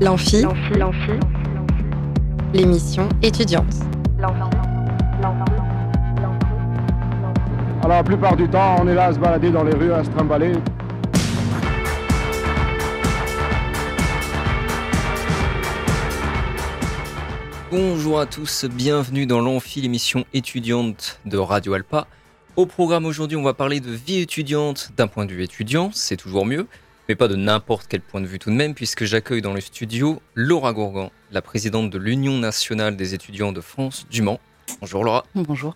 L'amphi, l'émission étudiante. Alors la plupart du temps, on est là à se balader dans les rues, à se trimballer. Bonjour à tous, bienvenue dans l'Amphi, l'émission étudiante de Radio Alpa. Au programme aujourd'hui, on va parler de vie étudiante d'un point de vue étudiant, c'est toujours mieux, mais pas de n'importe quel point de vue tout de même, puisque j'accueille dans le studio Laura Gourgan, la présidente de l'Union nationale des étudiants de France du Mans. Bonjour Laura. Bonjour.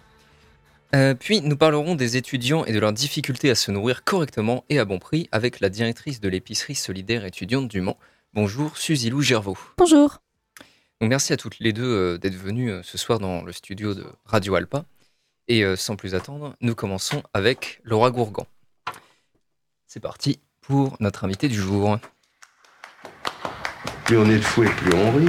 Euh, puis nous parlerons des étudiants et de leurs difficultés à se nourrir correctement et à bon prix avec la directrice de l'épicerie solidaire étudiante du Mans. Bonjour Lou Gervaux. Bonjour. Donc merci à toutes les deux euh, d'être venues euh, ce soir dans le studio de Radio Alpa. Et euh, sans plus attendre, nous commençons avec Laura Gourgan. C'est parti pour notre invité du jour. Plus on est de fou et plus on rit.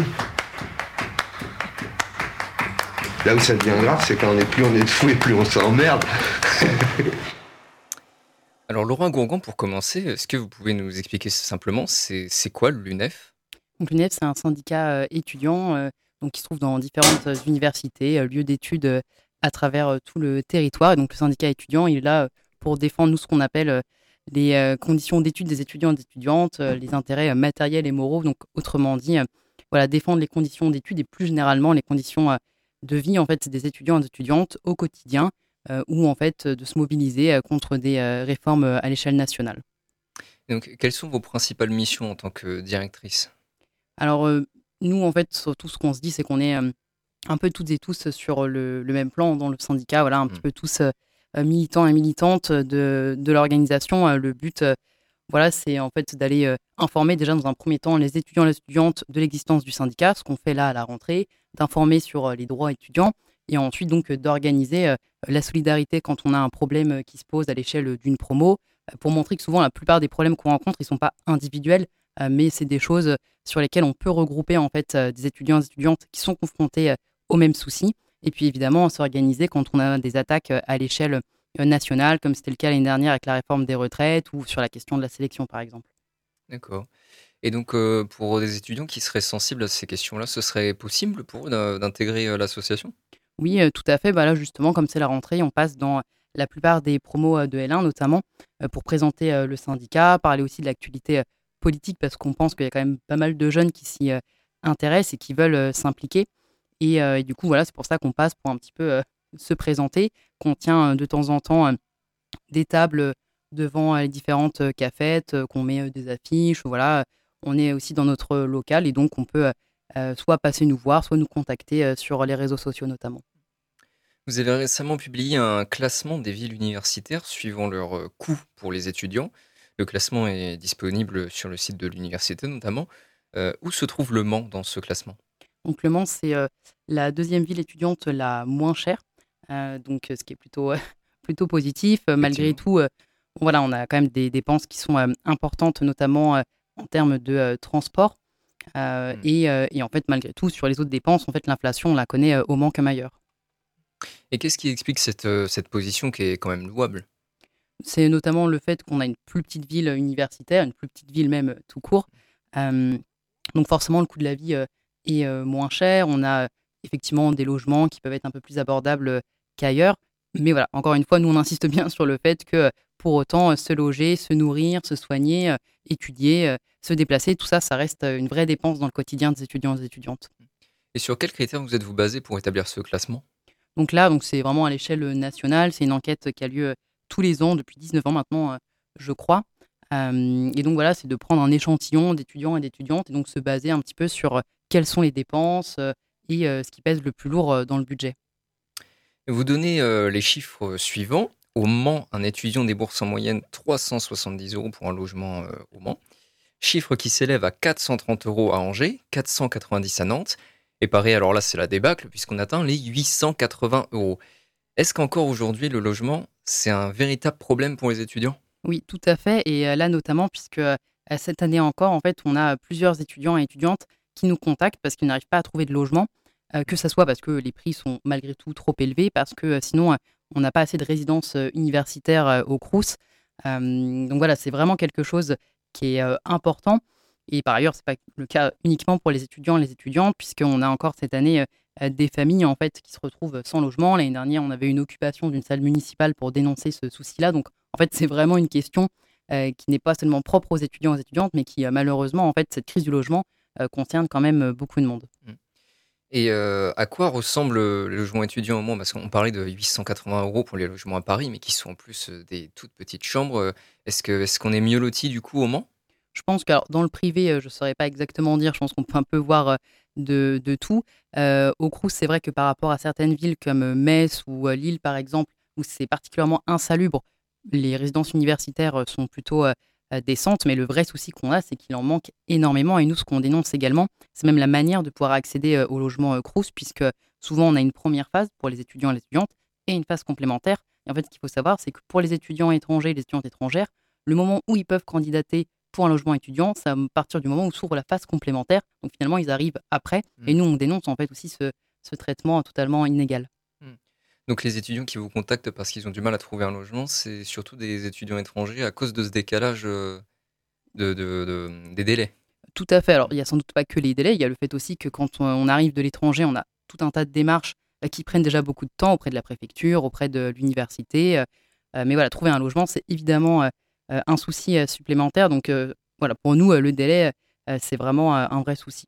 Là où ça devient grave, c'est quand on est plus on est de fou et plus on s'emmerde. Alors Laura Gourgan, pour commencer, est-ce que vous pouvez nous expliquer simplement c'est quoi l'UNEF? l'UNEF, c'est un syndicat euh, étudiant euh, donc, qui se trouve dans différentes euh, universités, euh, lieux d'études euh, à travers euh, tout le territoire. Et donc le syndicat étudiant, il est là pour défendre nous ce qu'on appelle euh, les euh, conditions d'études des étudiants et des étudiantes, euh, les intérêts euh, matériels et moraux. Donc autrement dit, voilà, défendre les conditions d'études et plus généralement les conditions de vie en fait des étudiants et des étudiantes au quotidien, ou en fait de se mobiliser contre des réformes à l'échelle nationale. Donc quelles sont vos principales missions en tant que directrice? Alors, nous, en fait, surtout ce qu'on se dit, c'est qu'on est un peu toutes et tous sur le, le même plan dans le syndicat, voilà, un petit peu tous militants et militantes de, de l'organisation. Euh, le but, euh, voilà, c'est en fait d'aller euh, informer déjà dans un premier temps les étudiants et les étudiantes de l'existence du syndicat, ce qu'on fait là à la rentrée, d'informer sur euh, les droits étudiants, et ensuite donc euh, d'organiser euh, la solidarité quand on a un problème euh, qui se pose à l'échelle d'une promo, euh, pour montrer que souvent la plupart des problèmes qu'on rencontre, ils sont pas individuels, euh, mais c'est des choses sur lesquelles on peut regrouper en fait euh, des étudiants et étudiantes qui sont confrontés euh, aux mêmes soucis. Et puis évidemment, s'organiser quand on a des attaques euh, à l'échelle euh, nationale, comme c'était le cas l'année dernière avec la réforme des retraites ou sur la question de la sélection par exemple. D'accord. Et donc euh, pour des étudiants qui seraient sensibles à ces questions-là, ce serait possible pour eux d'in- d'intégrer l'association? Oui, tout à fait. Bah là, justement, comme c'est la rentrée, on passe dans la plupart des promos de L1, notamment, pour présenter le syndicat, parler aussi de l'actualité politique, parce qu'on pense qu'il y a quand même pas mal de jeunes qui s'y intéressent et qui veulent s'impliquer. Et, euh, et du coup, voilà, c'est pour ça qu'on passe pour un petit peu euh, se présenter, qu'on tient euh, de temps en temps des tables devant les différentes cafettes, qu'on met des affiches, voilà. On est aussi dans notre local et donc on peut soit passer nous voir, soit nous contacter sur les réseaux sociaux notamment. Vous avez récemment publié un classement des villes universitaires suivant leur coût pour les étudiants. Le classement est disponible sur le site de l'université notamment. Où se trouve Le Mans dans ce classement? Donc Le Mans, c'est euh, la deuxième ville étudiante la moins chère, euh, donc euh, ce qui est plutôt, plutôt positif. Malgré tout, voilà, on a quand même des dépenses qui sont importantes, notamment en termes de transport. Euh, Mm. et, euh, et en fait, malgré tout, sur les autres dépenses, en fait, l'inflation, on la connaît euh, au Mans comme ailleurs. Et qu'est-ce qui explique cette, cette position qui est quand même louable? C'est notamment le fait qu'on a une plus petite ville universitaire, une plus petite ville même tout court. Donc forcément, le coût de la vie euh, moins cher. On a effectivement des logements qui peuvent être un peu plus abordables qu'ailleurs. Mais voilà, encore une fois, nous, on insiste bien sur le fait que pour autant, se loger, se nourrir, se soigner, étudier, se déplacer, tout ça, ça reste une vraie dépense dans le quotidien des étudiants et des étudiantes. Et sur quels critères vous êtes-vous basé pour établir ce classement? Donc là, donc c'est vraiment à l'échelle nationale. C'est une enquête qui a lieu tous les ans depuis 19 ans maintenant, je crois. Et donc voilà, c'est de prendre un échantillon d'étudiants et d'étudiantes et donc se baser un petit peu sur quelles sont les dépenses euh, et euh, ce qui pèse le plus lourd euh, dans le budget. Vous donnez les chiffres suivants. Au Mans, un étudiant débourse en moyenne 370 euros pour un logement au Mans. Chiffre qui s'élève à 430 euros à Angers, 490 à Nantes. Et pareil, alors là, c'est la débâcle puisqu'on atteint les 880 euros. Est-ce qu'encore aujourd'hui, le logement, c'est un véritable problème pour les étudiants? Oui, tout à fait. Et là, notamment, puisque cette année encore, en fait, on a plusieurs étudiants et étudiantes qui nous contactent parce qu'ils n'arrivent pas à trouver de logement, euh, que ce soit parce que les prix sont malgré tout trop élevés, parce que euh, sinon, euh, on n'a pas assez de résidences universitaires au Crous. Donc voilà, c'est vraiment quelque chose qui est important. Et par ailleurs, ce n'est pas le cas uniquement pour les étudiants et les étudiantes, puisqu'on a encore cette année des familles en fait qui se retrouvent sans logement. L'année dernière, on avait une occupation d'une salle municipale pour dénoncer ce souci-là. Donc, en fait, c'est vraiment une question qui n'est pas seulement propre aux étudiants et aux étudiantes, mais qui malheureusement, en fait, cette crise du logement concerne quand même beaucoup de monde. Mmh. Et à quoi ressemble le logement étudiant au Mans Parce qu'on parlait de 880 euros pour les logements à Paris, mais qui sont en plus des toutes petites chambres. Est-ce qu'on est, qu'on est mieux loti du coup au Mans? Je pense que dans le privé, je ne saurais pas exactement dire. Je pense qu'on peut un peu voir de, de tout. au Crous, c'est vrai que par rapport à certaines villes comme Metz ou Lille, par exemple, où c'est particulièrement insalubre, les résidences universitaires sont plutôt euh, décente. Mais le vrai souci qu'on a, c'est qu'il en manque énormément. Et nous, ce qu'on dénonce également, c'est même la manière de pouvoir accéder euh, au logement euh, Crous, puisque souvent on a une première phase pour les étudiants et les étudiantes et une phase complémentaire. Et en fait, ce qu'il faut savoir, c'est que pour les étudiants étrangers et les étudiantes étrangères, le moment où ils peuvent candidater pour un logement étudiant, c'est à partir du moment où s'ouvre la phase complémentaire. Donc finalement, ils arrivent après. Et mmh. nous, on dénonce en fait aussi ce, ce traitement totalement inégal. Donc les étudiants qui vous contactent parce qu'ils ont du mal à trouver un logement, c'est surtout des étudiants étrangers à cause de ce décalage euh, de, des délais. Tout à fait. Alors il n'y a sans doute pas que les délais, il y a le fait aussi que quand on arrive de l'étranger, on a tout un tas de démarches euh, qui prennent déjà beaucoup de temps auprès de la préfecture, auprès de l'université. Euh, mais voilà, trouver un logement, c'est évidemment un souci supplémentaire. Donc voilà, pour nous, le délai, c'est vraiment un vrai souci.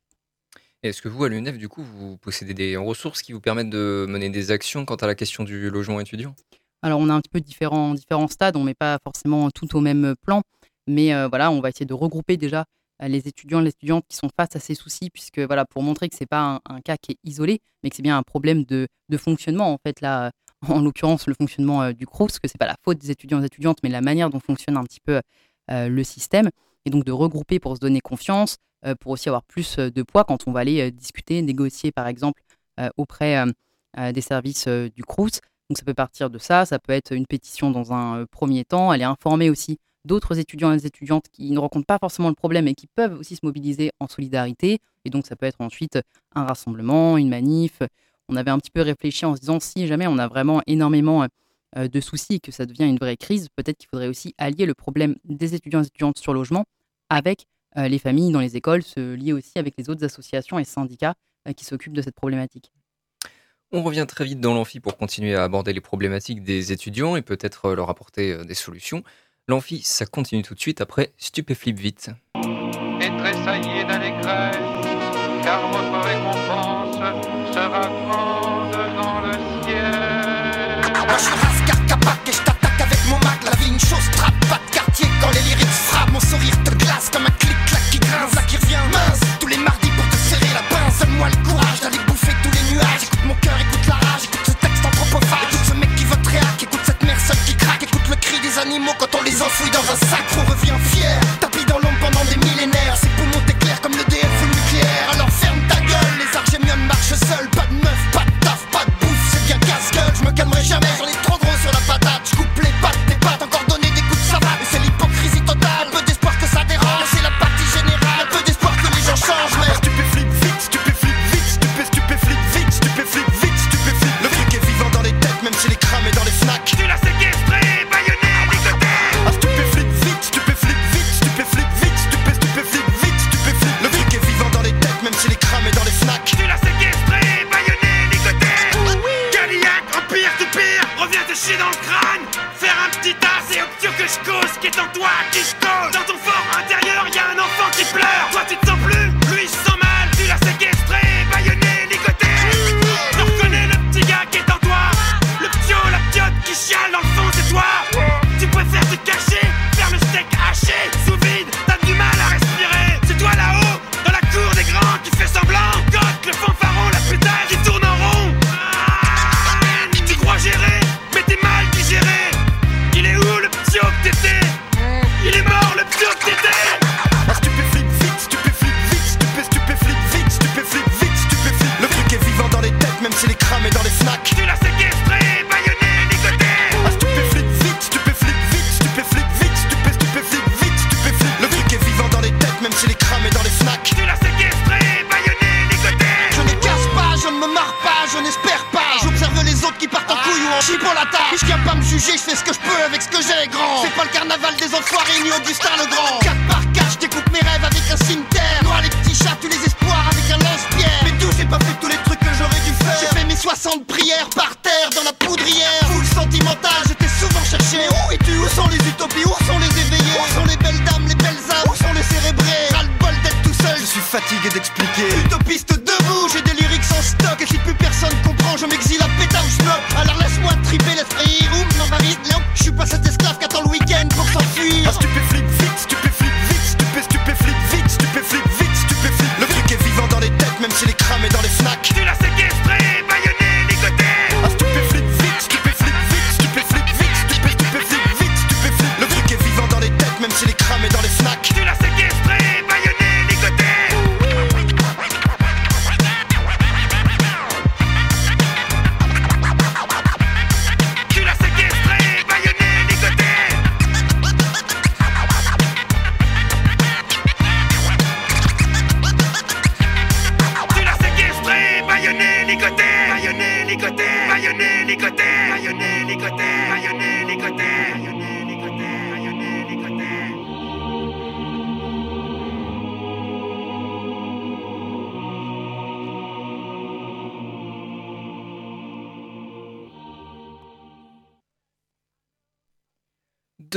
Est-ce que vous, à l'UNEF, du coup, vous possédez des ressources qui vous permettent de mener des actions quant à la question du logement étudiant? Alors, on a un petit peu différents, différents stades, on ne met pas forcément tout au même plan, mais euh, voilà, on va essayer de regrouper déjà euh, les étudiants et les étudiantes qui sont face à ces soucis, puisque voilà, pour montrer que ce n'est pas un, cas qui est isolé, mais que c'est bien un problème de, fonctionnement, en fait, là, en l'occurrence, le fonctionnement euh, du CROUS, que ce n'est pas la faute des étudiants et des étudiantes, mais la manière dont fonctionne un petit peu le système, et donc de regrouper pour se donner confiance, euh, pour aussi avoir plus euh, de poids quand on va aller euh, discuter, négocier par exemple auprès des services du CRUS. Donc ça peut partir de ça, ça peut être une pétition dans un premier temps, aller informer aussi d'autres étudiants et étudiantes qui ne rencontrent pas forcément le problème et qui peuvent aussi se mobiliser en solidarité. Et donc ça peut être ensuite un rassemblement, une manif. On avait un petit peu réfléchi en se disant si jamais on a vraiment énormément de soucis et que ça devient une vraie crise, peut-être qu'il faudrait aussi allier le problème des étudiants et étudiantes sur logement avec euh, les familles dans les écoles se lient aussi avec les autres associations et syndicats euh, qui s'occupent de cette problématique. On revient très vite dans l'amphi pour continuer à aborder les problématiques des étudiants et peut-être euh, leur apporter des solutions. L'amphi, ça continue tout de suite après Stupéflip vite. Et tressaillez d'allégresse, car votre récompense sera grande dans le ciel. Moi je Capac et je t'attaque avec mon mag, la vie une chose trappe, pas de quartier quand les lyrics frappent, mon sourire te glace comme un clic qui grince, là qui revient mince Tous les mardis pour te serrer la pince. Donne-moi le courage d'aller bouffer tous les nuages. Écoute mon cœur, écoute la rage, écoute ce texte anthropophage. Écoute ce mec qui vote réac, écoute cette mère seule qui craque. Écoute le cri des animaux quand on les enfouit dans un sac. On revient fier, tapis dans l'ombre pendant des millénaires. Ses poumons t'éclairent comme le DF ou nucléaire. Alors ferme ta gueule, les argémions marchent seuls. Pas de meuf, pas de taf, pas de bouffe, c'est bien casse-gueule. Je me calmerai jamais, chie pour la tarte Je viens pas me juger, je fais ce que je peux avec ce que j'ai grand. C'est pas le carnaval des enfoirés ni Augustin le grand. 4 par 4, je découpe mes rêves avec un cimetière. Noir les petits chats, tu les espoirs avec un lance-pierre Mais tout, j'ai pas fait tous les trucs que j'aurais dû faire? J'ai fait mes 60 prières par terre dans la poudrière. Foule sentimentale, j'étais souvent cherché. Mais où es-tu? Où sont les utopies? Où sont les éveillés? Où sont les belles dames, les belles âmes? Où sont les cérébrés? Ras le bol d'être tout seul. Je suis fatigué d'expliquer. Utopiste debout, j'ai des lyriques sans stop. triper l'esprit,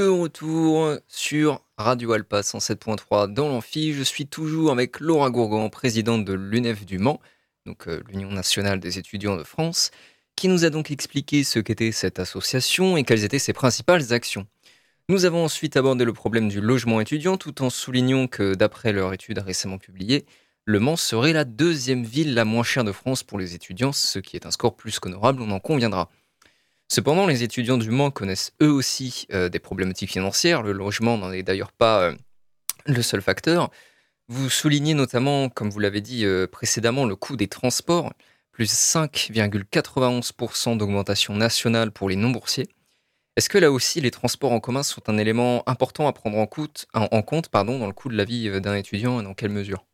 de retour sur Radio Alpa 107.3 dans l'amphi. Je suis toujours avec Laura Gourgan, présidente de l'UNEF du Mans, donc euh, l'Union nationale des étudiants de France, qui nous a donc expliqué ce qu'était cette association et quelles étaient ses principales actions. Nous avons ensuite abordé le problème du logement étudiant tout en soulignant que d'après leur étude récemment publiée, le Mans serait la deuxième ville la moins chère de France pour les étudiants, ce qui est un score plus qu'honorable, on en conviendra. Cependant, les étudiants du Mans connaissent eux aussi euh, des problématiques financières. Le logement n'en est d'ailleurs pas euh, le seul facteur. Vous soulignez notamment, comme vous l'avez dit euh, précédemment, le coût des transports, plus 5,91% d'augmentation nationale pour les non-boursiers. Est-ce que là aussi les transports en commun sont un élément important à prendre en compte, en, compte pardon, dans le coût de la vie d'un étudiant et dans quelle mesure?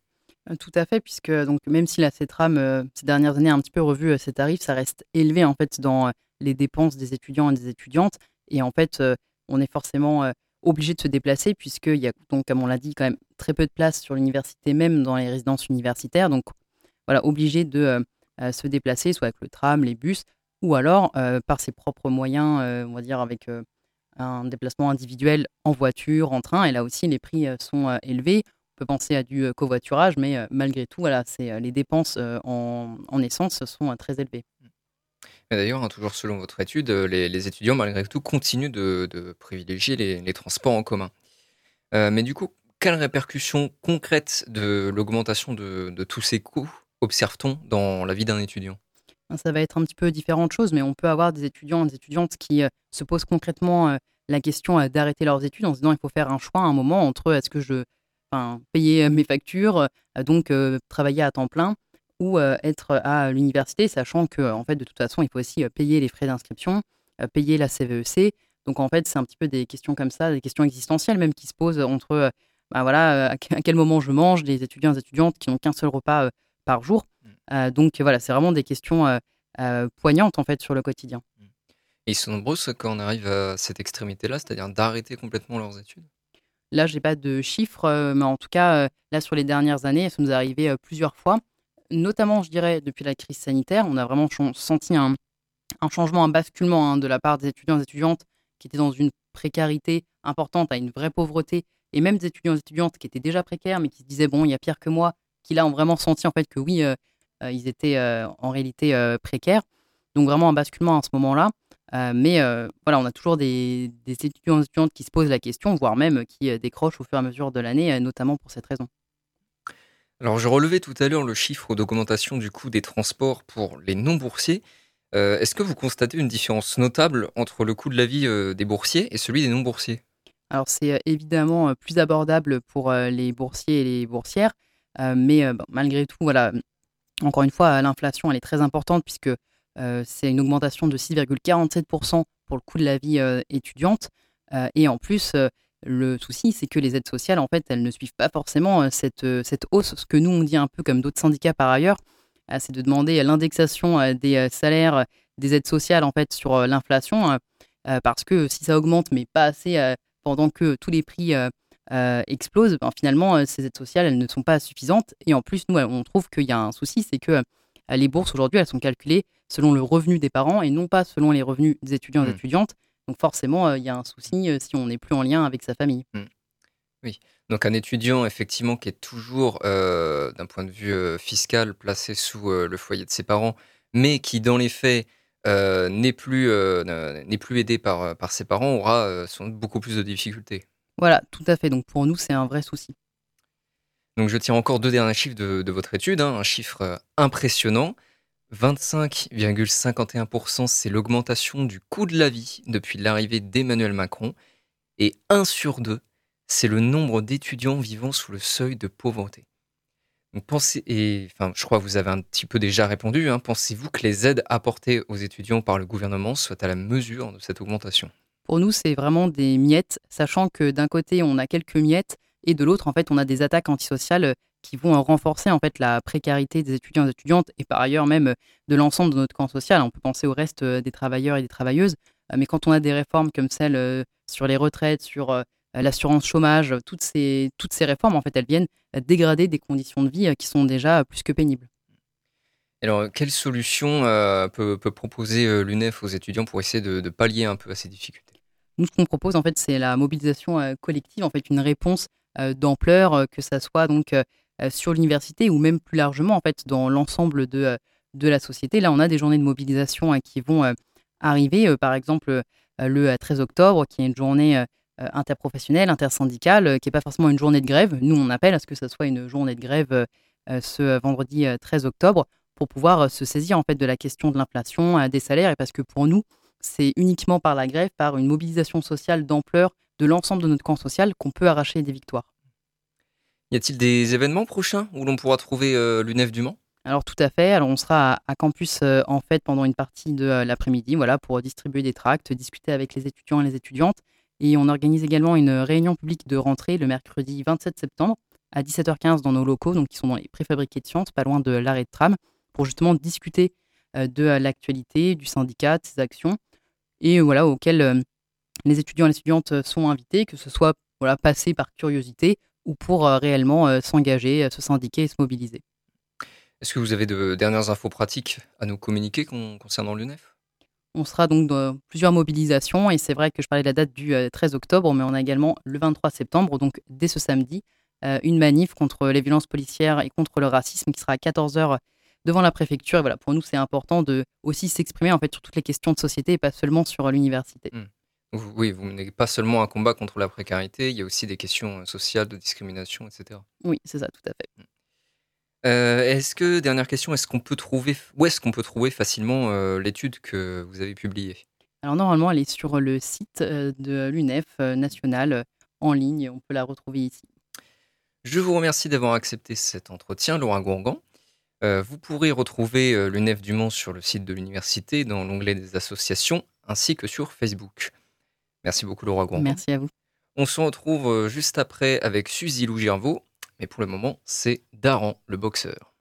Tout à fait, puisque donc même si la CETRAM ces dernières années a un petit peu revu ses tarifs, ça reste élevé en fait dans les dépenses des étudiants et des étudiantes. Et en fait, on est forcément obligé de se déplacer puisqu'il y a, donc, comme on l'a dit, quand même très peu de place sur l'université, même dans les résidences universitaires. Donc, voilà, obligé de se déplacer, soit avec le tram, les bus, ou alors par ses propres moyens, on va dire avec un déplacement individuel en voiture, en train. Et là aussi, les prix sont élevés. On peut penser à du covoiturage, mais malgré tout, voilà, les dépenses en, en, essence sont très élevées. D'ailleurs, hein, toujours selon votre étude, euh, les, étudiants, malgré tout, continuent de, privilégier les, transports en commun. Euh, mais du coup, quelles répercussions concrètes de l'augmentation de, tous ces coûts observe-t-on dans la vie d'un étudiant? Ça va être un petit peu différentes choses, mais on peut avoir des étudiants et des étudiantes qui euh, se posent concrètement la question d'arrêter leurs études en se disant il faut faire un choix à un moment entre est-ce que je payer mes factures, donc travailler à temps plein, ou être à l'université, sachant que en fait de toute façon il faut aussi payer les frais d'inscription, payer la CVEC. E Donc en fait c'est un petit peu des questions comme ça, des questions existentielles même qui se posent entre bah, voilà à quel moment je mange, des étudiants et étudiantes qui n'ont qu'un seul repas par jour. Mmh. donc voilà c'est vraiment des questions poignantes en fait sur le quotidien. Mmh. Et ils sont nombreux quand on arrive à cette extrémité-là, c'est-à-dire d'arrêter complètement leurs études? Là, j'ai pas de chiffres, mais en tout cas, là, sur les dernières années, ça nous est arrivé plusieurs fois notamment, je dirais, depuis la crise sanitaire, on a vraiment senti un, changement, un basculement hein, de la part des étudiants et étudiantes qui étaient dans une précarité importante à une vraie pauvreté, et même des étudiants et étudiantes qui étaient déjà précaires, mais qui se disaient, bon, il y a pire que moi, qui là ont vraiment senti en fait que oui, euh, euh, ils étaient euh, en réalité précaires. Donc vraiment un basculement à ce moment-là. mais voilà, on a toujours des, étudiants et étudiantes qui se posent la question, voire même qui décrochent au fur et à mesure de l'année, notamment pour cette raison. Alors, je relevais tout à l'heure le chiffre d'augmentation du coût des transports pour les non-boursiers. Euh, est-ce que vous constatez une différence notable entre le coût de la vie euh, des boursiers et celui des non-boursiers? Alors, c'est euh, évidemment plus abordable pour les boursiers et les boursières, mais malgré tout, voilà, encore une fois, l'inflation, elle est très importante puisque c'est une augmentation de 6,47% pour le coût de la vie étudiante. et en plus, le souci, c'est que les aides sociales, en fait, elles ne suivent pas forcément euh, cette, euh, cette hausse. Ce que nous, on dit un peu comme d'autres syndicats par ailleurs, euh, c'est de demander l'indexation des salaires, des aides sociales, en fait, sur l'inflation. Parce que si ça augmente, mais pas assez pendant que tous les prix explosent, ben, finalement, ces aides sociales, elles ne sont pas suffisantes. Et en plus, nous, on trouve qu'il y a un souci, c'est que les bourses, aujourd'hui, elles sont calculées selon le revenu des parents et non pas selon les revenus des étudiants et des mmh. étudiantes. Donc forcément, il y a un souci si on n'est plus en lien avec sa famille. Mmh. Oui, donc un étudiant effectivement qui est toujours, d'un point de vue fiscal, placé sous le foyer de ses parents, mais qui dans les faits n'est plus, n'est plus aidé par, par ses parents, aura beaucoup plus de difficultés. Voilà, tout à fait. Donc pour nous, c'est un vrai souci. Donc je tiens encore deux derniers chiffres de, votre étude, hein. un chiffre impressionnant. 25,51%, c'est l'augmentation du coût de la vie depuis l'arrivée d'Emmanuel Macron. Et 1 sur 2, c'est le nombre d'étudiants vivant sous le seuil de pauvreté. Donc pensez, et enfin, je crois que vous avez un petit peu déjà répondu, hein, pensez-vous que les aides apportées aux étudiants par le gouvernement soient à la mesure de cette augmentation? Pour nous, c'est vraiment des miettes, sachant que d'un côté, on a quelques miettes, et de l'autre, en fait, on a des attaques antisociales qui vont renforcer en fait la précarité des étudiants et étudiantes et par ailleurs même de l'ensemble de notre camp social. On peut penser au reste euh, des travailleurs et des travailleuses, euh, mais quand on a des réformes comme celle euh, sur les retraites, sur l'assurance chômage, toutes ces, toutes ces réformes, en fait, elles viennent dégrader des conditions de vie qui sont déjà plus que pénibles. Alors, quelle solution peut, proposer l'UNEF aux étudiants pour essayer de, pallier un peu à ces difficultés? Nous, ce qu'on propose, en fait, c'est la mobilisation collective, en fait, une réponse d'ampleur, que ça soit donc sur l'université ou même plus largement, en fait, dans l'ensemble de, de la société. Là, on a des journées de mobilisation qui vont arriver, par exemple, le 13 octobre, qui est une journée interprofessionnelle, intersyndicale, qui n'est pas forcément une journée de grève. Nous, on appelle à ce que ça soit une journée de grève ce vendredi 13 octobre pour pouvoir se saisir en fait de la question de l'inflation, des salaires, et parce que pour nous, c'est uniquement par la grève, par une mobilisation sociale d'ampleur de l'ensemble de notre camp social qu'on peut arracher des victoires. Y a-t-il des événements prochains où l'on pourra trouver l'UNEF du Mans alors tout à fait. Alors on sera à, campus en fait pendant une partie de l'après-midi, voilà, pour distribuer des tracts, discuter avec les étudiants et les étudiantes. Et on organise également une réunion publique de rentrée le mercredi 27 septembre à 17h15 dans nos locaux, donc qui sont dans les préfabriqués de sciences, pas loin de l'arrêt de tram, pour justement discuter de l'actualité, du syndicat, de ses actions, et voilà, auxquelles les étudiants et les étudiantes sont invités, que ce soit voilà, passé par curiosité ou pour réellement s'engager, se syndiquer et se mobiliser. Est-ce que vous avez de dernières infos pratiques à nous communiquer concernant l'UNEF? On sera donc dans plusieurs mobilisations et c'est vrai que je parlais de la date du 13 euh, octobre, mais on a également le 23 septembre, donc dès ce samedi, euh, une manif contre les violences policières et contre le racisme qui sera à 14h devant la préfecture. Et voilà, pour nous, c'est important de aussi s'exprimer en fait sur toutes les questions de société et pas seulement sur l'université. Mmh. Oui, vous menez pas seulement un combat contre la précarité, il y a aussi des questions sociales, de discrimination, etc. Oui, c'est ça, tout à fait. Mmh. Euh, est-ce que, dernière question, est-ce qu'on peut trouver, où est-ce qu'on peut trouver facilement euh, l'étude que vous avez publiée? Alors normalement, elle est sur le site euh, de l'UNEF national en ligne. On peut la retrouver ici. Je vous remercie d'avoir accepté cet entretien, Laura Gourgan. vous pourrez retrouver l'UNEF du Mans sur le site de l'université dans l'onglet des associations ainsi que sur Facebook. Merci beaucoup, Laura Gourgan. Merci à vous. On se retrouve juste après avec Suzy Lougervaux mais pour le moment, c'est Daran, le boxeur.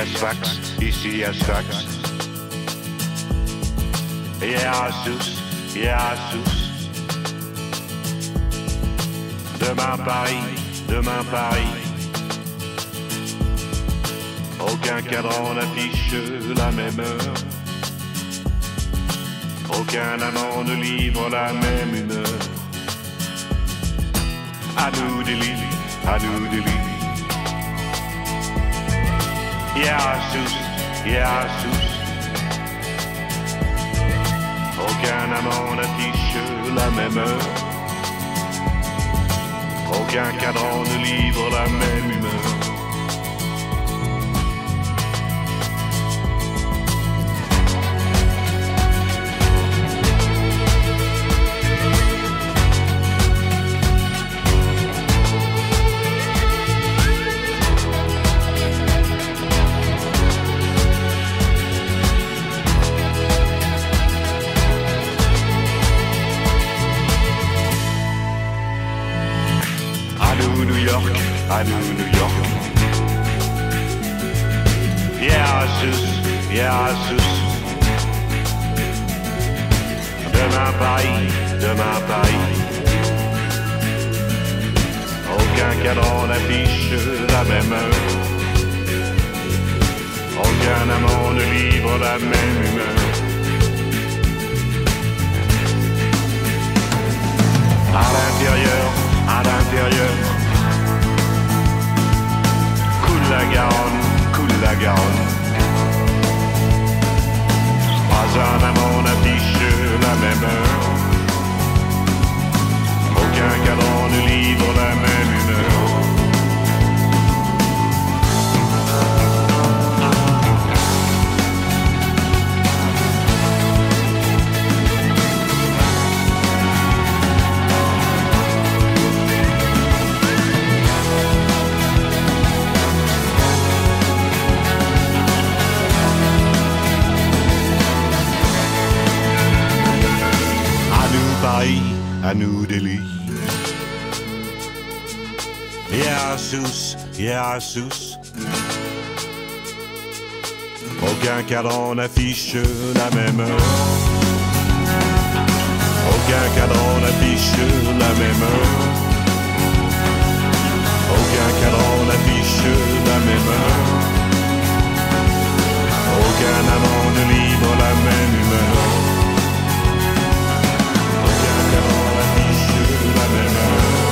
À Sfax, ici à Sfax. Hier à Sousse, hier à Sousse. Demain Paris, demain Paris. Aucun cadran n'affiche la même heure. Aucun amant ne livre la même humeur. À nous des à nous des yeah, Sousse. Aucun amant n'affiche la même heure. Aucun cadran ne livre la même à nous Delhi. Yeah, Sousse. Aucun cadran n'affiche la même heure. Aucun cadran n'affiche la même heure. Aucun cadran n'affiche la même heure. Aucun amant ne livre la même humeur. N'affiche la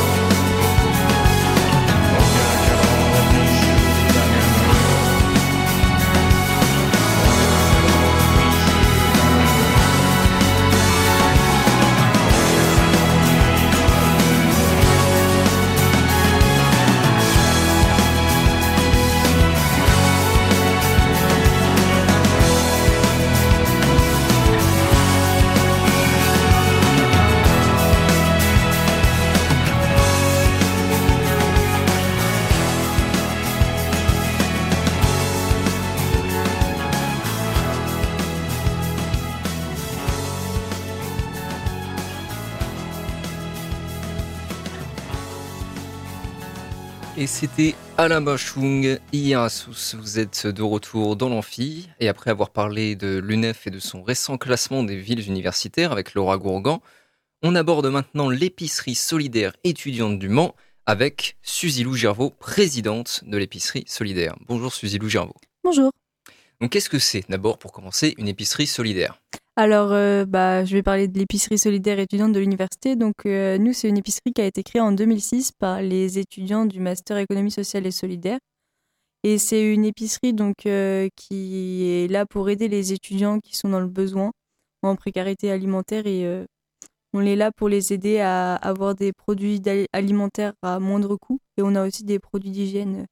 c'était Alain Bachung, Sousse. Vous êtes de retour dans l'amphi. Et après avoir parlé de l'UNEF et de son récent classement des villes universitaires avec Laura Gourgan, on aborde maintenant l'épicerie solidaire étudiante du Mans avec Suzy Lou Gervaux, présidente de l'épicerie solidaire. Bonjour Suzy Lou Gervaux. Bonjour. Donc qu'est-ce que c'est d'abord pour commencer une épicerie solidaire? Alors, euh, bah, je vais parler de l'épicerie solidaire étudiante de l'université. Donc, euh, nous, c'est une épicerie qui a été créée en 2006 par les étudiants du master économie sociale et solidaire. Et c'est une épicerie donc euh, qui est là pour aider les étudiants qui sont dans le besoin, en précarité alimentaire, et on est là pour les aider à avoir des produits alimentaires à moindre coût. Et on a aussi des produits d'hygiène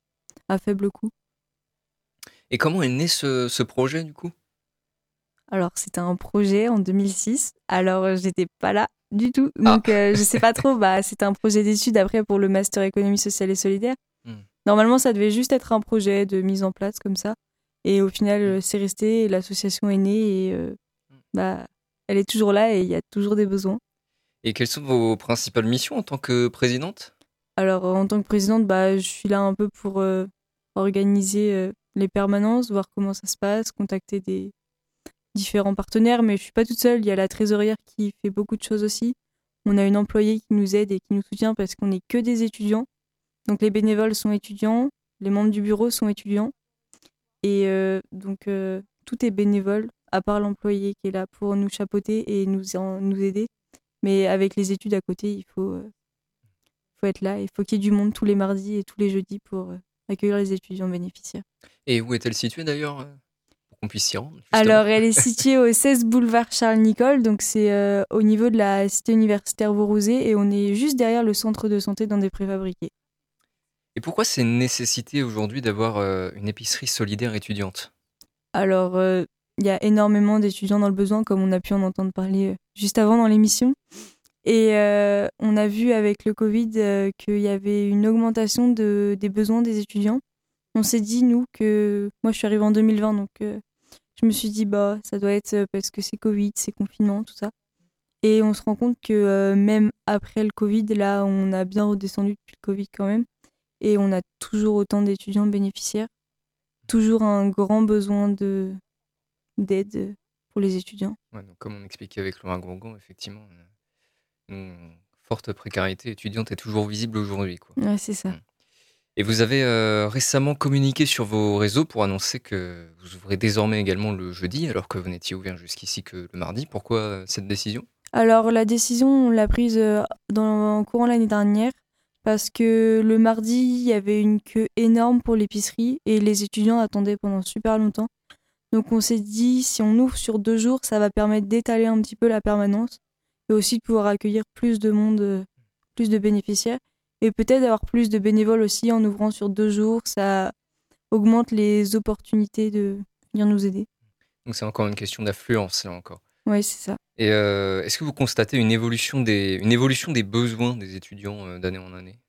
à faible coût. Et comment est né ce projet du coup? Alors, c'était un projet en 2006. Alors, euh, j'étais pas là du tout. Donc, euh, je sais pas trop. Bah, c'était un projet d'études après pour le Master Économie Sociale et Solidaire. Hmm. Normalement, ça devait juste être un projet de mise en place comme ça. Et au final, euh, c'est resté. L'association est née et euh, bah, elle est toujours là et il y a toujours des besoins. Et quelles sont vos principales missions en tant que présidente? Alors, en tant que présidente, bah, je suis là un peu pour euh, organiser les permanences, voir comment ça se passe, contacter des différents partenaires. Mais je suis pas toute seule. Il y a la trésorière qui fait beaucoup de choses aussi. On a une employée qui nous aide et qui nous soutient parce qu'on n'est que des étudiants. Donc les bénévoles sont étudiants, les membres du bureau sont étudiants. Et euh, donc euh, tout est bénévole, à part l'employé qui est là pour nous chapeauter et nous, en- nous aider. Mais avec les études à côté, il faut, euh, faut être là. Il faut qu'il y ait du monde tous les mardis et tous les jeudis pour accueillir les étudiants bénéficiaires. Et où est-elle située d'ailleurs qu'on puisse s'y rendre. justement. Alors, elle est située au 16 boulevard Charles Nicolle, donc c'est euh, au niveau de la cité universitaire Vaurouzé, et on est juste derrière le centre de santé dans des préfabriqués. Et pourquoi c'est une nécessité aujourd'hui d'avoir euh, une épicerie solidaire étudiante? Alors, euh, il y a énormément d'étudiants dans le besoin, comme on a pu en entendre parler juste avant dans l'émission. Et euh, on a vu avec le Covid euh, qu'il y avait une augmentation de, des besoins des étudiants. On s'est dit, nous, que moi je suis arrivée en 2020, donc euh, je me suis dit, bah, ça doit être euh, parce que c'est Covid, c'est confinement, tout ça. Et on se rend compte que euh, même après le Covid, là, on a bien redescendu depuis le Covid quand même. Et on a toujours autant d'étudiants bénéficiaires. Toujours un grand besoin de d'aide pour les étudiants. Ouais, donc, Comme on expliquait avec Laurent Gourgon, effectivement, une forte précarité étudiante est toujours visible aujourd'hui. quoi. Ouais, c'est ça. Et vous avez euh, récemment communiqué sur vos réseaux pour annoncer que vous ouvrez désormais également le jeudi, alors que vous n'étiez ouvert jusqu'ici que le mardi. Pourquoi euh, cette décision? Alors la décision, on l'a prise euh, en courant l'année dernière parce que le mardi, il y avait une queue énorme pour l'épicerie et les étudiants attendaient pendant super longtemps. Donc on s'est dit, si on ouvre sur deux jours, ça va permettre d'étaler un petit peu la permanence et aussi de pouvoir accueillir plus de monde, plus de bénéficiaires et peut-être d'avoir plus de bénévoles aussi en ouvrant sur deux jours. Ça augmente les opportunités de venir nous aider. Donc c'est encore une question d'affluence, là encore. Ouais, c'est ça. Et euh, est-ce que vous constatez une évolution des, une évolution des besoins des étudiants euh, d'année en année?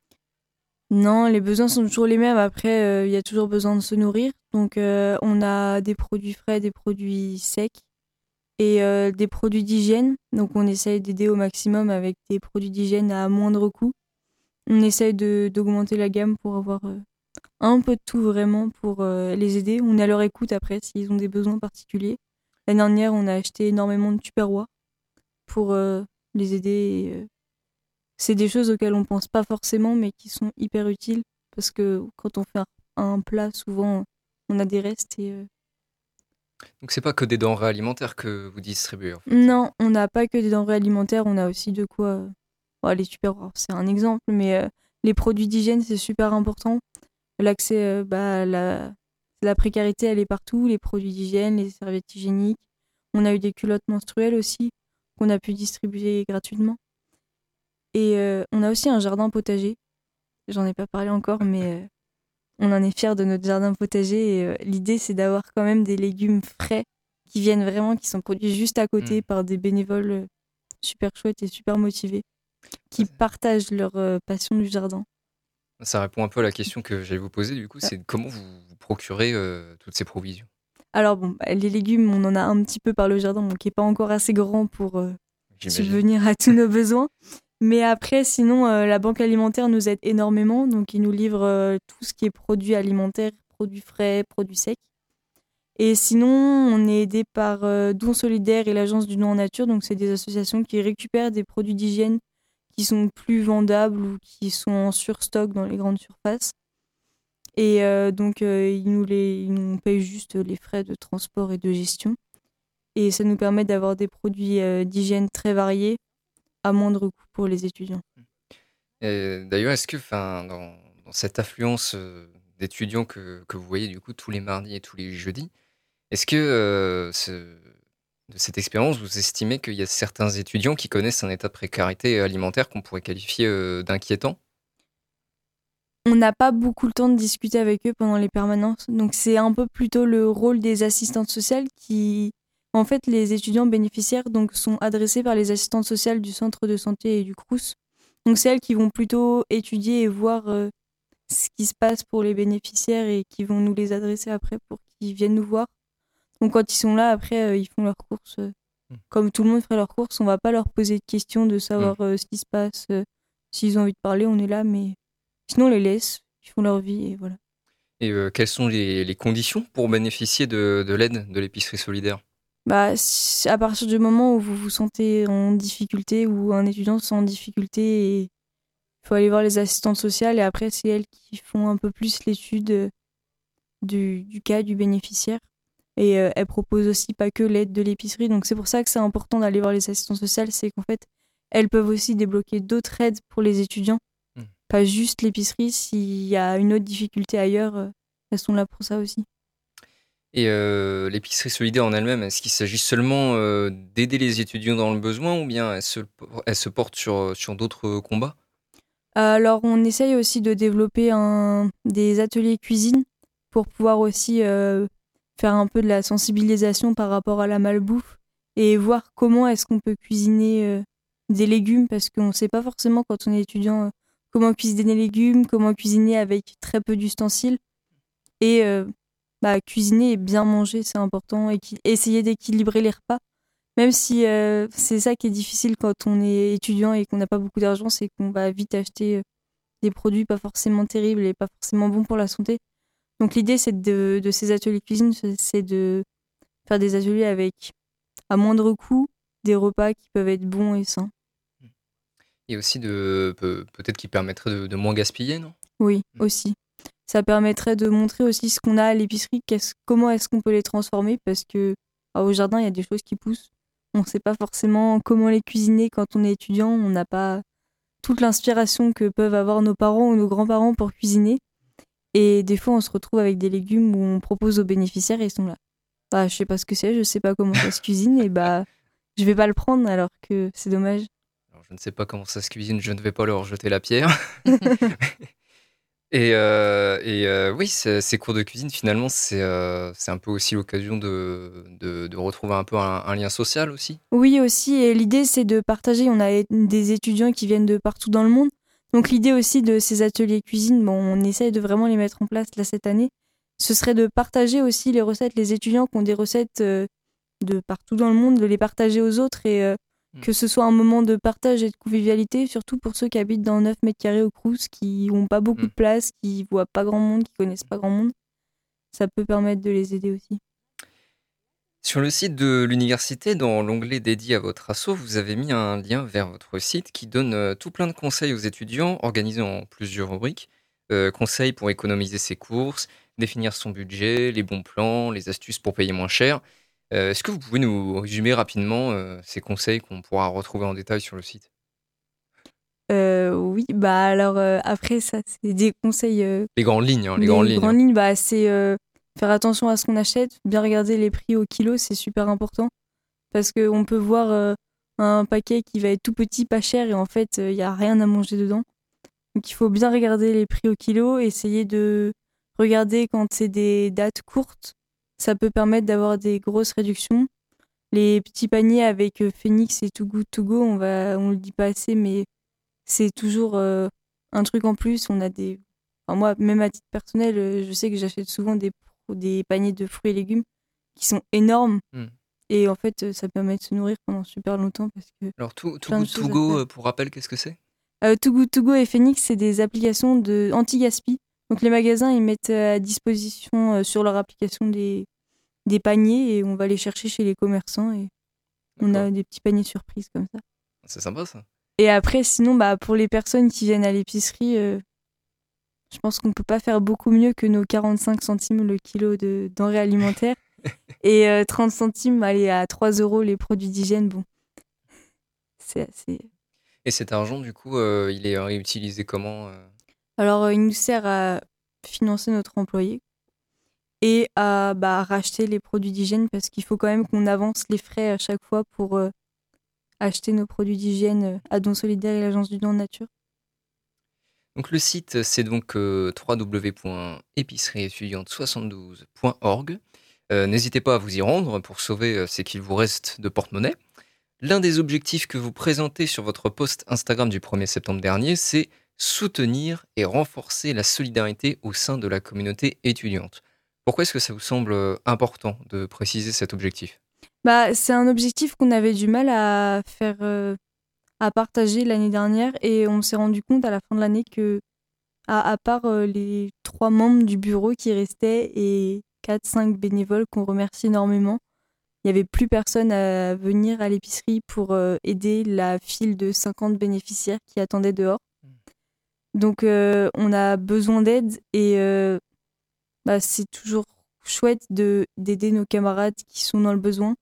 Non, les besoins sont toujours les mêmes. Après, euh, il y a toujours besoin de se nourrir. Donc, on a des produits frais, des produits secs et des produits d'hygiène. Donc, on essaye d'aider au maximum avec des produits d'hygiène à moindre coût. On essaye de- d'augmenter la gamme pour avoir euh, un peu de tout vraiment pour euh, les aider. On est à leur écoute après s'ils ont des besoins particuliers. L'année dernière, on a acheté énormément de tupperwares pour euh, les aider. c'est des choses auxquelles on pense pas forcément, mais qui sont hyper utiles parce que quand on fait un, plat, souvent on a des restes et Donc c'est pas que des denrées alimentaires que vous distribuez. en fait. non, on n'a pas que des denrées alimentaires, on a aussi de quoi. Bon, les tupperwares, c'est un exemple, mais euh, les produits d'hygiène c'est super important. L'accès, euh, bah, la, la précarité, elle est partout. Les produits d'hygiène, les serviettes hygiéniques. On a eu des culottes menstruelles aussi qu'on a pu distribuer gratuitement. Et euh, on a aussi un jardin potager. J'en ai pas parlé encore, mais euh, on en est fiers de notre jardin potager. Et l'idée, c'est d'avoir quand même des légumes frais qui viennent vraiment, qui sont produits juste à côté Mm. par des bénévoles super chouettes et super motivés, qui partagent leur euh, passion du jardin. Ça répond un peu à la question que j'allais vous poser. Du coup, c'est comment vous, vous procurez euh, toutes ces provisions? Alors bon, bah, les légumes, on en a un petit peu par le jardin, donc qui n'est pas encore assez grand pour euh, subvenir à tous nos besoins. Mais après, sinon, euh, la banque alimentaire nous aide énormément, donc ils nous livrent tout ce qui est produits alimentaires, produits frais, produits secs. Et sinon, on est aidé par Don Solidaire et l'Agence du Don en Nature, donc c'est des associations qui récupèrent des produits d'hygiène qui sont plus vendables ou qui sont en surstock dans les grandes surfaces. Et euh, donc, euh, ils nous les, ils nous payent juste les frais de transport et de gestion. Et ça nous permet d'avoir des produits euh, d'hygiène très variés à moindre coût pour les étudiants. D'ailleurs, est-ce que enfin, dans, cette affluence d'étudiants que, que vous voyez du coup tous les mardis et tous les jeudis, est-ce que ce- de cette expérience, vous estimez qu'il y a certains étudiants qui connaissent un état de précarité alimentaire qu'on pourrait qualifier euh, d'inquiétant? On n'a pas beaucoup le temps de discuter avec eux pendant les permanences, donc c'est un peu plutôt le rôle des assistantes sociales qui, en fait, les étudiants bénéficiaires donc sont adressés par les assistantes sociales du centre de santé et du CRUS. Donc c'est elles qui vont plutôt étudier et voir euh, ce qui se passe pour les bénéficiaires et qui vont nous les adresser après pour qu'ils viennent nous voir. Donc quand ils sont là, après, euh, ils font leurs courses. euh, Mm. Comme tout le monde ferait leurs courses, on va pas leur poser de questions de savoir euh, ce qui se passe. S'ils ont envie de parler, on est là, mais sinon on les laisse, ils font leur vie et voilà. Et euh, quelles sont les, les conditions pour bénéficier de, de l'aide de l'épicerie solidaire? Bah, à partir du moment où vous vous sentez en difficulté ou un étudiant se sent en difficulté, il faut aller voir les assistantes sociales et après, c'est elles qui font un peu plus l'étude du, du cas du bénéficiaire. Et euh, elles proposent aussi pas que l'aide de l'épicerie. Donc, c'est pour ça que c'est important d'aller voir les assistantes sociales. C'est qu'en fait, elles peuvent aussi débloquer d'autres aides pour les étudiants. Hmm. Pas juste l'épicerie. S'il y a une autre difficulté ailleurs, euh, elles sont là pour ça aussi. Et euh, l'épicerie solidaire en elle-même, est-ce qu'il s'agit seulement euh, d'aider les étudiants dans le besoin ou bien elle se, elle se porte sur, sur d'autres combats? Alors, on essaye aussi de développer un, des ateliers cuisine pour pouvoir aussi euh, faire un peu de la sensibilisation par rapport à la malbouffe et voir comment est-ce qu'on peut cuisiner euh, des légumes parce qu'on ne sait pas forcément quand on est étudiant euh, comment cuisiner des légumes, comment cuisiner avec très peu d'ustensiles. Et euh, bah, cuisiner et bien manger, c'est important. Et essayer d'équilibrer les repas. Même si c'est ça qui est difficile quand on est étudiant et qu'on n'a pas beaucoup d'argent, c'est qu'on va vite acheter des produits pas forcément terribles et pas forcément bons pour la santé. Donc l'idée c'est de, de ces ateliers cuisine, c'est de faire des ateliers avec à moindre coût des repas qui peuvent être bons et sains. Et aussi de peut- peut-être qui permettrait de, de moins gaspiller, non? Oui, Mm. aussi. Ça permettrait de montrer aussi ce qu'on a à l'épicerie, qu'est-ce- comment est-ce qu'on peut les transformer, parce que ah, au jardin, il y a des choses qui poussent. On ne sait pas forcément comment les cuisiner quand on est étudiant, on n'a pas toute l'inspiration que peuvent avoir nos parents ou nos grands-parents pour cuisiner. Et des fois, on se retrouve avec des légumes où on propose aux bénéficiaires et ils sont là. Bah, je sais pas ce que c'est, je sais pas comment ça se cuisine, et bah, je vais pas le prendre alors que c'est dommage. Alors, je ne sais pas comment ça se cuisine, je ne vais pas leur jeter la pierre. et euh, et euh, oui, c'est- ces cours de cuisine, finalement, c'est euh, un peu aussi l'occasion de, de, de retrouver un peu un, un lien social aussi. Oui, aussi. Et l'idée, c'est de partager. On a des étudiants qui viennent de partout dans le monde. Donc, l'idée aussi de ces ateliers cuisine, bon, on essaye de vraiment les mettre en place là cette année. Ce serait de partager aussi les recettes. Les étudiants qui ont des recettes euh, de partout dans le monde, de les partager aux autres et euh, Mm. que ce soit un moment de partage et de convivialité, surtout pour ceux qui habitent dans 9 mètres carrés au Crous, qui n'ont pas beaucoup Mm. de place, qui voient pas grand monde, qui connaissent pas grand monde. Ça peut permettre de les aider aussi. Sur le site de l'université, dans l'onglet dédié à votre asso, vous avez mis un lien vers votre site qui donne euh, tout plein de conseils aux étudiants, organisés en plusieurs rubriques. Euh, conseils pour économiser ses courses, définir son budget, les bons plans, les astuces pour payer moins cher. Euh, Est-ce que vous pouvez nous résumer rapidement euh, ces conseils qu'on pourra retrouver en détail sur le site? Euh, oui, bah alors euh, après ça, c'est des conseils. euh, Les grandes lignes, hein, les, grandes lignes. hein. bah, c'est faire attention à ce qu'on achète, bien regarder les prix au kilo, c'est super important. Parce qu'on peut voir euh, un paquet qui va être tout petit, pas cher, et en fait, il n'y a rien à manger dedans. Donc il faut bien regarder les prix au kilo, essayer de regarder quand c'est des dates courtes. Ça peut permettre d'avoir des grosses réductions. Les petits paniers avec euh, Phoenix et Too Good To Go, on va, on le dit pas assez, mais c'est toujours euh, un truc en plus. On a des, moi, même à titre personnel, euh, je sais que j'achète souvent des, pro- des paniers de fruits et légumes qui sont énormes. Hmm. Et en fait, euh, ça permet de se nourrir pendant super longtemps parce que Alors, de Good To Go, pour rappel, qu'est-ce que c'est? Euh, Too Good To Go et Phoenix, c'est des applications de anti-gaspi. Donc les magasins, ils mettent euh, à disposition euh, sur leur application des, des paniers et on va les chercher chez les commerçants et on a des petits paniers surprises comme ça. C'est sympa ça. Et après, sinon, bah, pour les personnes qui viennent à l'épicerie, euh, je pense qu'on peut pas faire beaucoup mieux que nos 45 centimes le kilo de denrées alimentaires. et euh, 30 centimes, aller à 3 euros les produits d'hygiène, bon. C'est assez. Et cet argent, du coup, euh, il est réutilisé comment euh? Alors, euh, il nous sert à financer notre employé et à bah, racheter les produits d'hygiène parce qu'il faut quand même qu'on avance les frais à chaque fois pour euh, acheter nos produits d'hygiène euh, à Don Solidaire et l'Agence du Don Nature. Donc le site, c'est donc euh, www.épicerieétudiante72.org. Euh, N'hésitez pas à vous y rendre pour sauver euh, ce qu'il vous reste de porte-monnaie. L'un des objectifs que vous présentez sur votre post Instagram du 1er septembre dernier, c'est soutenir et renforcer la solidarité au sein de la communauté étudiante. Pourquoi est-ce que ça vous semble euh, important de préciser cet objectif? Bah, c'est un objectif qu'on avait du mal à faire, euh, à partager l'année dernière et on s'est rendu compte à la fin de l'année que à, à part euh, les trois membres du bureau qui restaient et 4-5 bénévoles qu'on remercie énormément, il n'y avait plus personne à venir à l'épicerie pour euh, aider la file de 50 bénéficiaires qui attendaient dehors. Donc euh, on a besoin d'aide et bah, c'est toujours chouette de d'aider nos camarades qui sont dans le besoin.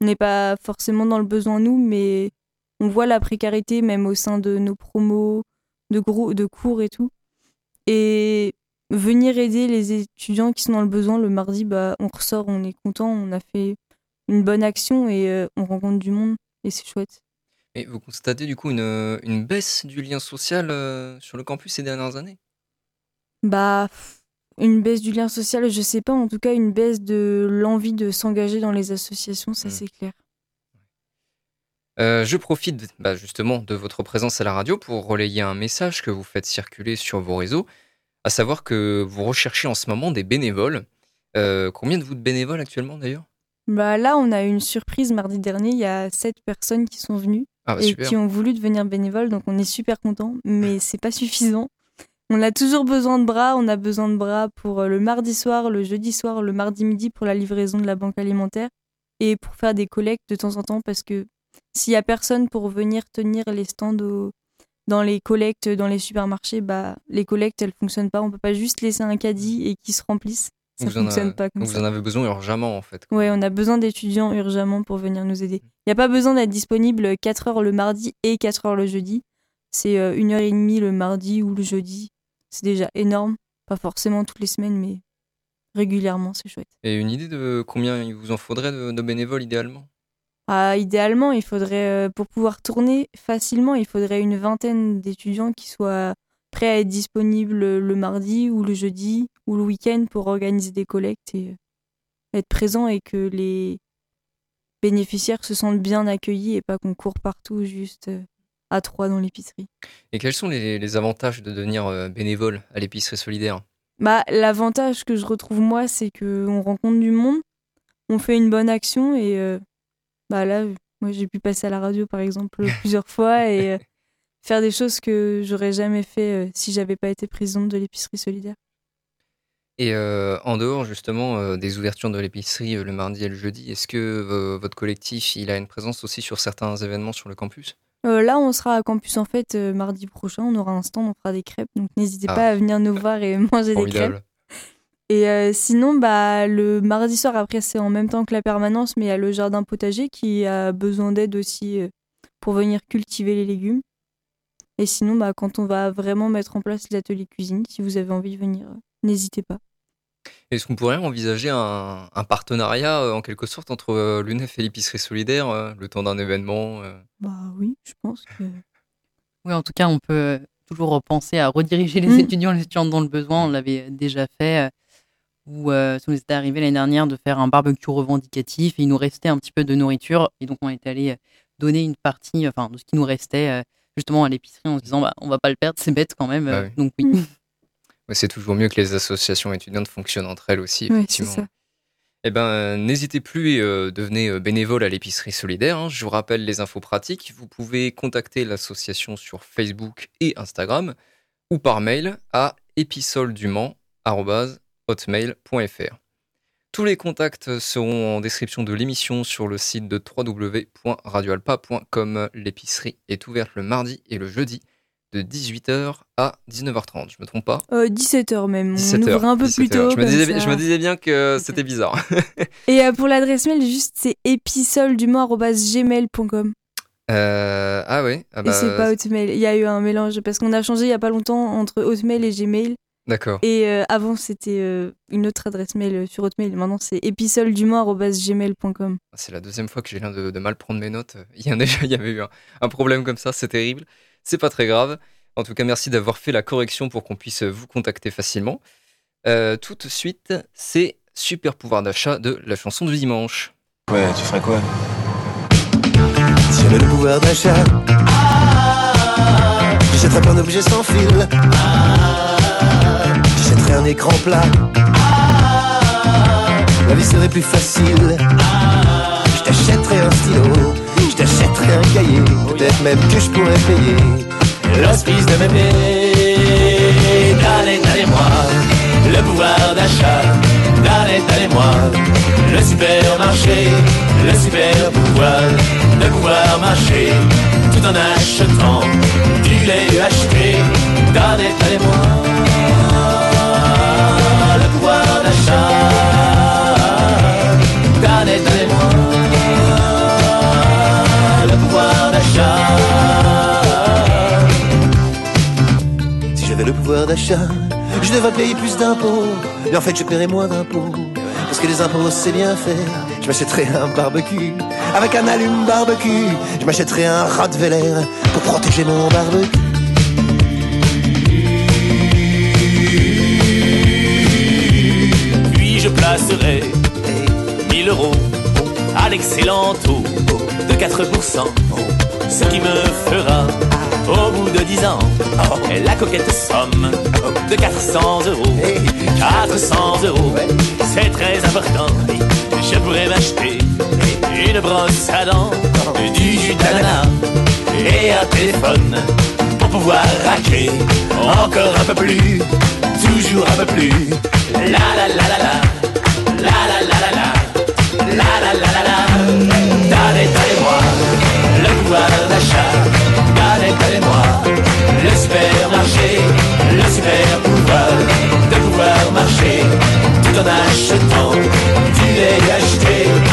On n'est pas forcément dans le besoin nous, mais on voit la précarité même au sein de nos promos, de, cours et tout. Et venir aider les étudiants qui sont dans le besoin le mardi, bah, on ressort, on est content, on a fait une bonne action et euh, on rencontre du monde et c'est chouette. Et vous constatez du coup une, une baisse du lien social euh, sur le campus ces dernières années? Bah, une baisse du lien social, je sais pas, en tout cas une baisse de l'envie de s'engager dans les associations, ça Mm. c'est clair. Euh, je profite bah, justement de votre présence à la radio pour relayer un message que vous faites circuler sur vos réseaux, à savoir que vous recherchez en ce moment des bénévoles. Euh, combien de vous de bénévoles actuellement d'ailleurs? Bah là, on a eu une surprise mardi dernier, il y a sept personnes qui sont venues Ah bah et super. qui ont voulu devenir bénévoles, donc on est super contents, mais c'est pas suffisant. On a toujours besoin de bras, on a besoin de bras pour euh, le mardi soir, le jeudi soir, le mardi midi pour la livraison de la banque alimentaire et pour faire des collectes de temps en temps parce que s'il y a personne pour venir tenir les stands au- dans les collectes dans les supermarchés, bah les collectes elles fonctionnent pas, on peut pas juste laisser un caddie et qu'ils se remplissent. Ça en, fonctionne pas comme donc ça. vous en avez besoin urgemment en fait. Ouais, on a besoin d'étudiants urgemment pour venir nous aider. Il n'y a pas besoin d'être disponible 4 heures le mardi et 4 heures le jeudi. C'est euh, une heure et demie le mardi ou le jeudi. C'est déjà énorme. Pas forcément toutes les semaines, mais régulièrement, c'est chouette. Et une idée de combien il vous en faudrait de, de bénévoles idéalement? Ah, idéalement, il faudrait, euh, pour pouvoir tourner facilement, il faudrait une vingtaine d'étudiants qui soient prêts à être disponibles le mardi ou le jeudi ou le week-end pour organiser des collectes et euh, être présents et que les bénéficiaires se sentent bien accueillis et pas qu'on court partout juste euh, à trois dans l'épicerie. Et quels sont les, les avantages de devenir bénévole à l'épicerie solidaire? Bah, l'avantage que je retrouve moi, c'est que on rencontre du monde, on fait une bonne action et bah là, moi j'ai pu passer à la radio par exemple plusieurs fois et euh, faire des choses que j'aurais jamais fait euh, si j'avais pas été présidente de l'épicerie solidaire. Et euh, en dehors justement euh, des ouvertures de l'épicerie euh, le mardi et le jeudi, est-ce que votre collectif il a une présence aussi sur certains événements sur le campus? Là, on sera à Campus en fait mardi prochain, on aura un stand, on fera des crêpes, donc n'hésitez Ah. pas à venir nous voir et manger des crêpes. Et euh, sinon, bah, le mardi soir, après, c'est en même temps que la permanence, mais il y a le jardin potager qui a besoin d'aide aussi euh, pour venir cultiver les légumes. Et sinon, bah, quand on va vraiment mettre en place l'atelier cuisine, si vous avez envie de venir, euh, n'hésitez pas. Est-ce qu'on pourrait envisager un, un partenariat en quelque sorte entre l'UNEF et l'épicerie solidaire le temps d'un événement Bah oui, je pense que. Oui, en tout cas, on peut toujours penser à rediriger les Mm. étudiants, les étudiantes dans le besoin. On l'avait déjà fait. Euh, Ou euh, ça nous était arrivé l'année dernière de faire un barbecue revendicatif et il nous restait un petit peu de nourriture. Et donc, on est allé euh, donner une partie enfin, de ce qui nous restait euh, justement à l'épicerie en se disant bah, on va pas le perdre, c'est bête quand même. Bah euh, oui. Donc, oui. Ouais, C'est toujours mieux que les associations étudiantes fonctionnent entre elles aussi, Ouais, effectivement. ça. Eh ben, euh, n'hésitez plus et euh, devenez euh, bénévole à l'épicerie solidaire. hein. Je vous rappelle les infos pratiques. Vous pouvez contacter l'association sur Facebook et Instagram ou par mail à épisoledumans@hotmail.fr. Tous les contacts seront en description de l'émission sur le site de www.radioalpa.com. L'épicerie est ouverte le mardi et le jeudi de 18h à 19h30. Je me trompe pas? Euh, 17h même, 17 on ouvre un peu 17 plus tôt. Je me, disais, ça. je me disais bien que c'était bizarre. Et euh, pour l'adresse mail, juste c'est épisoledumont.gmail.com. Euh, ah ouais ah Et bah, c'est pas Hotmail. Il y a eu un mélange parce qu'on a changé il y a pas longtemps entre Hotmail et Gmail. D'accord. Et euh, avant, c'était euh, une autre adresse mail euh, sur Hotmail. Maintenant, c'est épisoledumont.gmail.com. C'est la deuxième fois que j'ai l'air de, de mal prendre mes notes. Il y, en a, il y avait eu un, un problème comme ça, c'est terrible. C'est pas très grave. En tout cas, merci d'avoir fait la correction pour qu'on puisse vous contacter facilement. Euh, tout de suite, c'est Super pouvoir d'achat de la chanson du dimanche. Ouais, tu ferais quoi? Si j'avais le pouvoir d'achat, j'achèterais plein d'objets sans fil. J'achèterais un écran plat. La vie serait plus facile. Je t'achèterais un stylo. Je t'achèterais un cahier. Peut-être même que je pourrais payer l'hospice de mémé. moi le pouvoir d'achat d'Annette et moi le supermarché, le super pouvoir de pouvoir marcher tout en achetant du lait UHT le pouvoir d'achat et moi le pouvoir d'achat Si j'avais le pouvoir d'achat, je devrais payer plus d'impôts. Mais en fait, je paierais moins d'impôts. Parce que les impôts, c'est bien fait. Je m'achèterais un barbecue avec un allume barbecue. Je m'achèterais un Rottweiler pour protéger mon barbecue. Placerai 1000 euros à l'excellent taux de 4%. Ce qui me fera, au bout de 10 ans, la coquette somme de 400 euros. 400 euros, c'est très important. Je pourrais m'acheter une brosse à dents, du jus d'ananas et un téléphone pour pouvoir raquer encore un peu plus, toujours un peu plus. La la la la, marcher. Tout en achetant du lait acheté.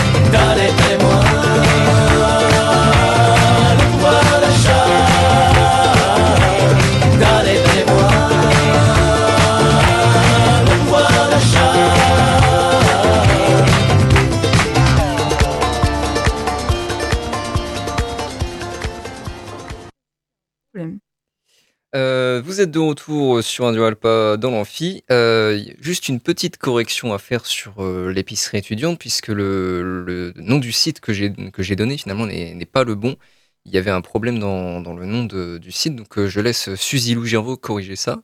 De retour sur Radio Alpa dans l'amphi. Euh, juste une petite correction à faire sur euh, l'épicerie étudiante, puisque le, nom du site que j'ai donné finalement n'est pas le bon. Il y avait un problème dans, dans le nom de- du site, donc euh, je laisse Suzy Lou Gervaux corriger ça.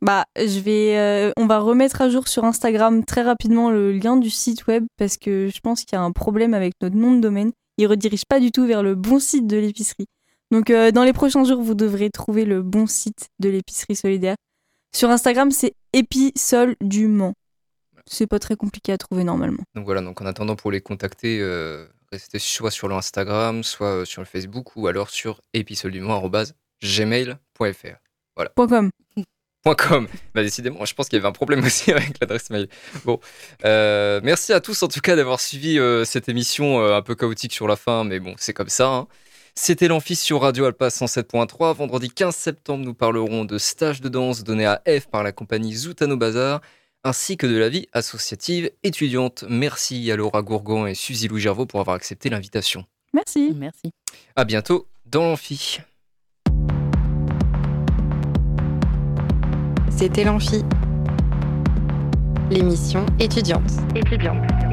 Bah, je vais, euh, on va remettre à jour sur Instagram très rapidement le lien du site web parce que je pense qu'il y a un problème avec notre nom de domaine. Il redirige pas du tout vers le bon site de l'épicerie. Donc, euh, dans les prochains jours, vous devrez trouver le bon site de l'épicerie solidaire. Sur Instagram, c'est Épisol du Mans. C'est pas très compliqué à trouver normalement. Donc voilà, donc en attendant pour les contacter, euh, restez soit sur leur Instagram, soit euh, sur le Facebook, ou alors sur épisodedumois.gmail.fr. Point .com. Point .com. Bah, décidément, je pense qu'il y avait un problème aussi avec l'adresse mail. Bon, euh, merci à tous en tout cas d'avoir suivi cette émission un peu chaotique sur la fin, mais bon, c'est comme ça. hein. C'était l'Amphi sur Radio Alpa 107.3. Vendredi 15 septembre, nous parlerons de stage de danse donné à F par la compagnie Zoutano Bazar, ainsi que de la vie associative étudiante. Merci à Laura Gourgon et Suzy Louis Gervaux pour avoir accepté l'invitation. Merci. Merci. À bientôt dans l'Amphi. C'était l'Amphi. L'émission étudiante. étudiante.